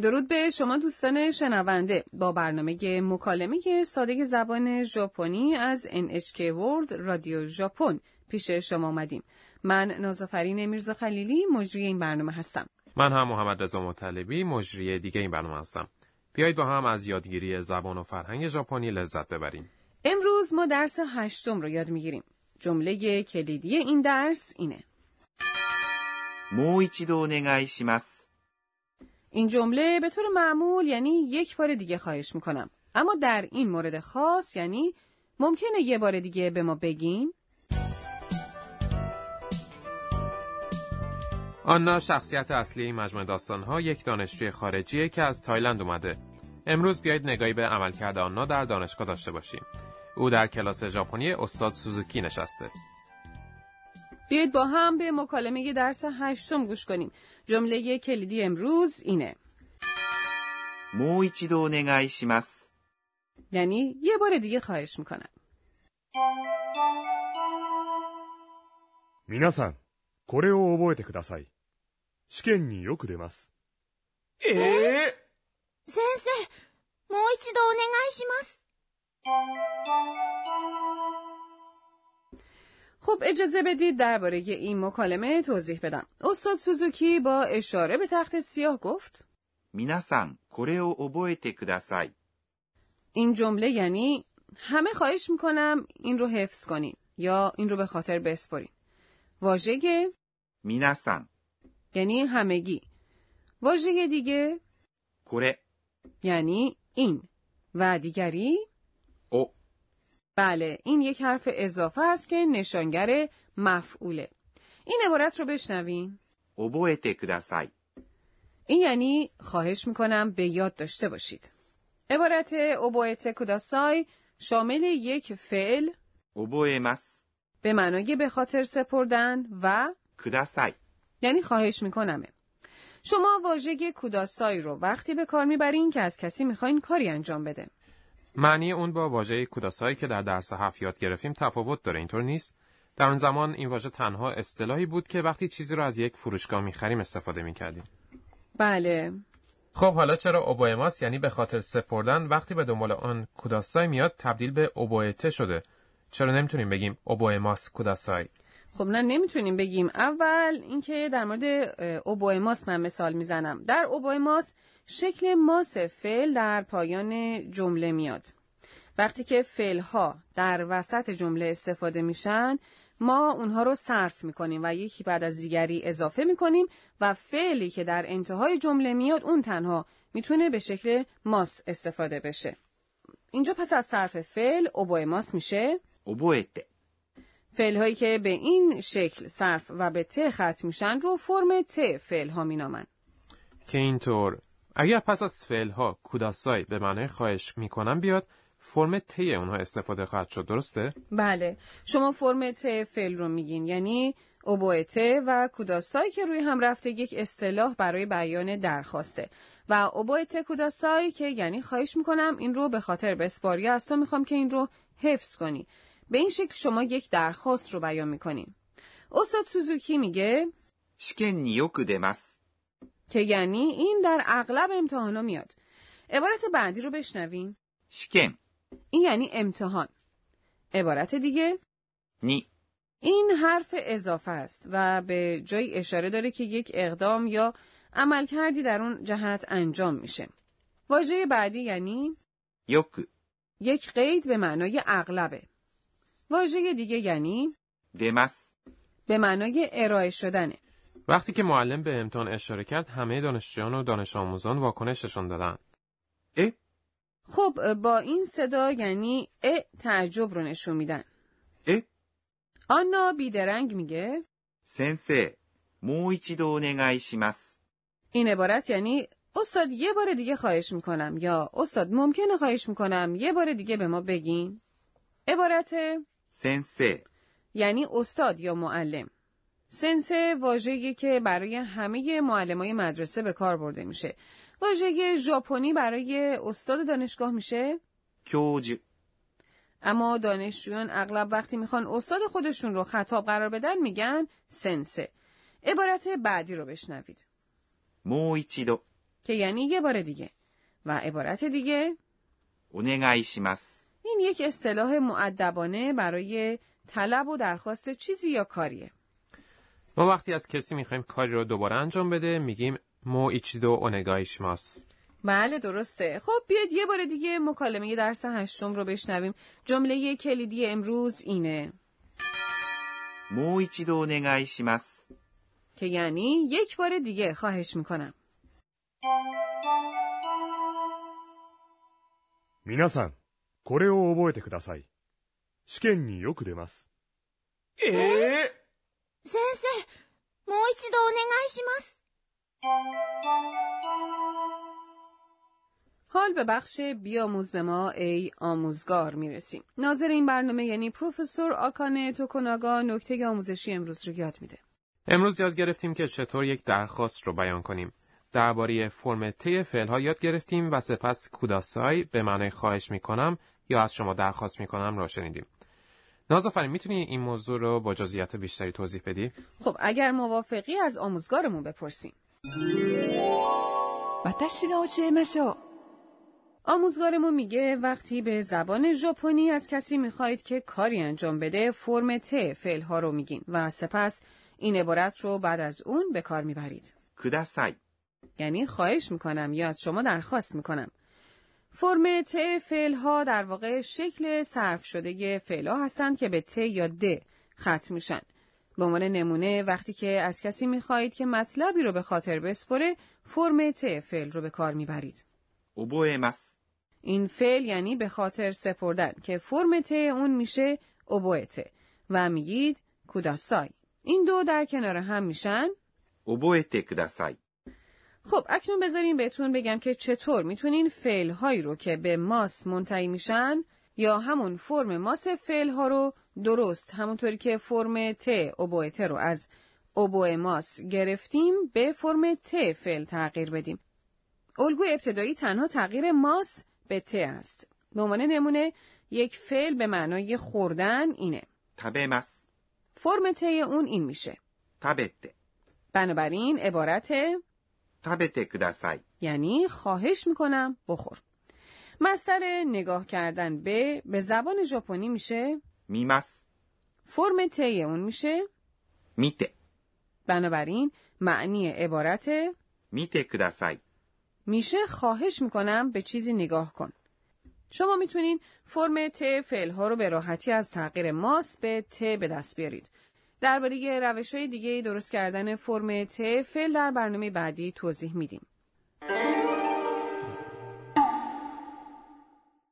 درود به شما دوستان شنونده با برنامه مکالمه ساده زبان ژاپنی از NHK World رادیو ژاپن پیش شما آمدیم من نازافرین میرزا خلیلی مجری این برنامه هستم من هم محمد رضا مطلبی مجری دیگه این برنامه هستم بیایید با هم از یادگیری زبان و فرهنگ ژاپنی لذت ببریم امروز ما درس هشتم رو یاد میگیریم جمله کلیدی این درس اینه もう一度お願いします。 این جمله به طور معمول یعنی یک بار دیگه خواهش می‌کنم اما در این مورد خاص یعنی ممکنه یه بار دیگه به ما بگین آنا شخصیت اصلی این مجموعه داستانها یک دانشجوی خارجیه که از تایلند اومده. امروز بیایید نگاهی به عملکرد آنا در دانشگاه داشته باشیم. او در کلاس ژاپنی استاد سوزوکی نشسته. بیاید با هم به مکالمه درس هشتم گوش کنیم. جمله کلیدی امروز اینه. مویچیدو نگای شیمس. یعنی یه بار دیگه خواهش می‌کنم. میناسان، کوره او اوبویته کدسای شکن نی یوکو دماس. اه؟ سنسه، مویچیدو نگای شیمس. خب اجازه بدید درباره این مکالمه توضیح بدم. استاد سوزوکی با اشاره به تخت سیاه گفت: میناسان کوره او اوبوئته کوداسای. این جمله یعنی همه خواهش می‌کنم این رو حفظ کنین یا این رو به خاطر بسپرین. واژه میناسان یعنی همگی. واژه دیگه کوره یعنی این و دیگری بله این یک حرف اضافه است که نشانگر مفعوله. این عبارت رو بشنویم. این یعنی خواهش می‌کنم به یاد داشته باشید. عبارت اوبوئت کوداسای شامل یک فعل اوبوئمس به معنای به خاطر سپردن و کوداسای یعنی خواهش می‌کنم. شما واژه کوداسای رو وقتی به کار می‌برین که از کسی می‌خواین کاری انجام بده. معنی اون با واژه کوداسایی که در درس هفت یاد گرفتیم تفاوت داره اینطور نیست؟ در اون زمان این واژه تنها اصطلاحی بود که وقتی چیزی رو از یک فروشگاه می‌خریم استفاده می‌کردیم. بله. خب حالا چرا اوبوئماس یعنی به خاطر سپردن وقتی به دنبال آن کوداسای میاد تبدیل به اوبوئته شده؟ چرا نمی‌تونیم بگیم اوبوئماس کوداسای؟ خب نه نمی‌تونیم بگیم. اول اینکه در مورد اوبوماس من مثال می‌زنم. در اوبوماس شکل ماس فعل در پایان جمله میاد. وقتی که فعل ها در وسط جمله استفاده میشن ما اونها رو صرف می‌کنیم و یکی بعد از دیگری اضافه می‌کنیم و فعلی که در انتهای جمله میاد اون تنها می‌تونه به شکل ماس استفاده بشه. اینجا پس از صرف فعل اوبوماس میشه؟ اوبویته فعل هایی که به این شکل صرف و به ت ختم میشن رو فرم ت فعل ها مینامن. که اینطور اگر پس از فعل ها کوداسای به معنای خواهش می‌کنم بیاد فرم تی اونها استفاده خواهد شد درسته؟ بله شما فرم ت فعل رو میگین یعنی اوبوئته و کوداسای که روی هم رفته یک اصطلاح برای بیان درخواسته و اوبوئته کوداسای که یعنی خواهش می‌کنم این رو به خاطر بسپار یا از تو می‌خوام که این رو حفظ کنی به این شکل شما یک درخواست رو بیان میکنین استاد سوزوکی میگه 試験によく出ます。 که یعنی این در اغلب امتحانا میاد عبارت بعدی رو بشنوین 試験 این یعنی امتحان عبارت دیگه に این حرف اضافه است و به جای اشاره داره که یک اقدام یا عمل کردی در اون جهت انجام میشه. واژه بعدی یعنی よく یک قید به معنای اغلبه. واژه دیگه یعنی؟ دمس به معنای ارائه شدنه. وقتی که معلم به امتحان اشاره کرد همه دانشجویان و دانش آموزان واکنششون دادن. اه؟ خب با این صدا یعنی ا تعجب رو نشون میدن. ا آنا بیدرنگ میگه؟ سنسه مو ایچیدو نگای شیمس این عبارت یعنی استاد یه بار دیگه خواهش می‌کنم یا استاد ممکنه خواهش می‌کنم یه بار دیگه به ما بگین. عبارت سنسه. یعنی استاد یا معلم. سنسه واژه‌ای که برای همه معلمای مدرسه به کار برده میشه. واژه ژاپنی برای استاد دانشگاه میشه؟ کیوجی. اما دانشجویان اغلب وقتی می‌خوان استاد خودشون رو خطاب قرار بدن میگن سنسه. عبارت بعدی رو بشنوید. مویچیدو. که یعنی یه بار دیگه. و عبارت دیگه اونگایشیماس این یک اصطلاح معدبانه برای طلب و درخواست چیزی یا کاریه. ما وقتی از کسی می‌خوایم کاری رو دوباره انجام بده میگیم مو ایچیدو اونگایش ماست بله درسته. خب بیاید یه بار دیگه مکالمه درس هشتم رو بشنویم. جمله کلیدی امروز اینه. مو ایچیدو اونگایش ماست که یعنی یک بار دیگه خواهش می‌کنم. میناسان これを覚えてください。試験によく出ます。先生、もう一度お願いします。 حال به بخش بیاموز به ما ای آموزگار میرسیم ناظر این برنامه یعنی پروفسور آکانه توکوناگا نکته آموزشی امروز رو یاد میده امروز یاد گرفتیم که چطور یک درخواست رو بیان کنیم. درباره فرم طی فعلها یاد گرفتیم و سپس کوداسای به معنای خواهش میکنم یا از شما درخواست می‌کنم را شنیدیم. نازافرین می‌تونی این موضوع رو با جزئیات بیشتری توضیح بدی؟ خب اگر موافقی از آموزگارمون بپرسیم. آموزگارمون میگه وقتی به زبان ژاپنی از کسی می‌خواهید که کاری انجام بده فرم ت فعل ها رو میگین و سپس این عبارت رو بعد از اون به کار می‌برید. کداسای یعنی خواهش می‌کنم یا از شما درخواست می‌کنم. فرم ت فعل ها در واقع شکل صرف شده فعل ها هستند که به ت یا د ختم میشن. به عنوان نمونه وقتی که از کسی می‌خواهید که مطلبی رو به خاطر بسپره فرم ت فعل رو به کار می‌برید. اوبوئمس این فعل یعنی به خاطر سپردن که فرم ت اون میشه اوبوئته و میگید کوداسای. این دو در کنار هم میشن اوبوئته کوداسای. خب اکنون بذاریم بهتون بگم که چطور می‌تونین فعل هایی رو که به ماس منتهی میشن یا همون فرم ماس فعل ها رو درست همونطوری که فرم ت ت رو از اوبوه ماس گرفتیم به فرم ت فعل تغییر بدیم. الگو ابتدایی تنها تغییر ماس به ت است. به عنوان نمونه یک فعل به معنای خوردن اینه. تبمس فرم ت اون این میشه. تبت. بنابراین عبارت 食べてください。 یعنی خواهش میکنم بخور. مستر نگاه کردن به به زبان ژاپنی میشه 見ます。 فرم تی اون میشه 見て。 بنابراین معنی عبارت 見てください。 میشه خواهش میکنم به چیزی نگاه کن. شما میتونین فرم ت فعل ها رو به راحتی از تغییر ماس به ت به دست بیارید. درباره روش های دیگه درست کردن فرم ت در برنامه بعدی توضیح میدیم.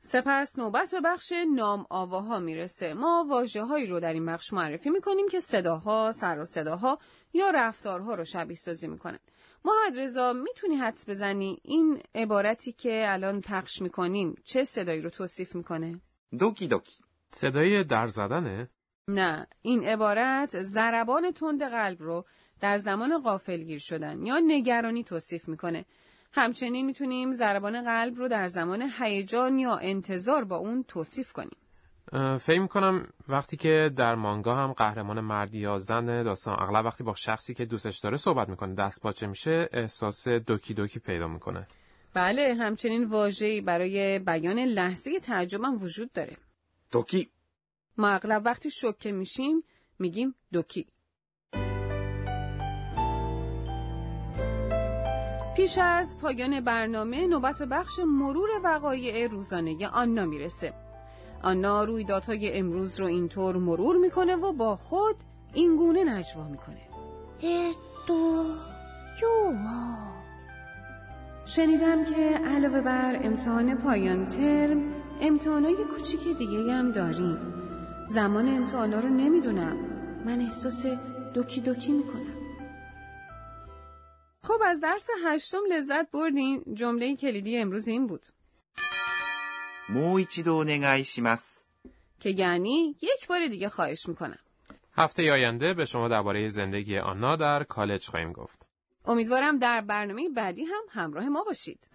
سپس نوبت به بخش نام آواها می‌رسه ما واجه هایی رو در این بخش معرفی می‌کنیم که صداها، سر و صداها یا رفتارها رو شبیه سازی می‌کنن محمد رضا می‌تونی حدس بزنی این عبارتی که الان پخش می‌کنیم چه صدایی رو توصیف می‌کنه؟ دوکی دوکی صدای در زدنه؟ نه این عبارت ضربان تند قلب رو در زمان غافلگیر شدن یا نگرانی توصیف می‌کنه. همچنین می‌تونیم ضربان قلب رو در زمان هیجان یا انتظار با اون توصیف کنیم. فکر می‌کنم وقتی که در مانگا هم قهرمان مردی یا زن داستان اغلب وقتی با شخصی که دوستش داره صحبت می‌کنه دست باچه میشه احساس دوکی دوکی پیدا می‌کنه. بله همچنین واژه‌ای برای بیان لحظه تعجب هم وجود داره. 時。ما اغلب وقتی شوکه میشیم میگیم دوکی. پیش از پایان برنامه نوبت به بخش مرور وقایع روزانه آنا می‌رسه. آنا رویدادهای امروز رو اینطور مرور می‌کنه و با خود اینگونه نجوا می‌کنه. اتو یوما شنیدم که علاوه بر امتحان پایان ترم امتحانای کوچیک دیگه هم داریم. زمان امتحانا رو نمی‌دونم. من احساس دوکی دوکی می‌کنم. خب از درس هشتم لذت بردین. جمله کلیدی امروز این بود. که یعنی یک بار دیگه خواهش می‌کنم. هفته آینده به شما درباره زندگی آنا در کالج خواهیم گفت. امیدوارم در برنامه بعدی هم همراه ما باشید.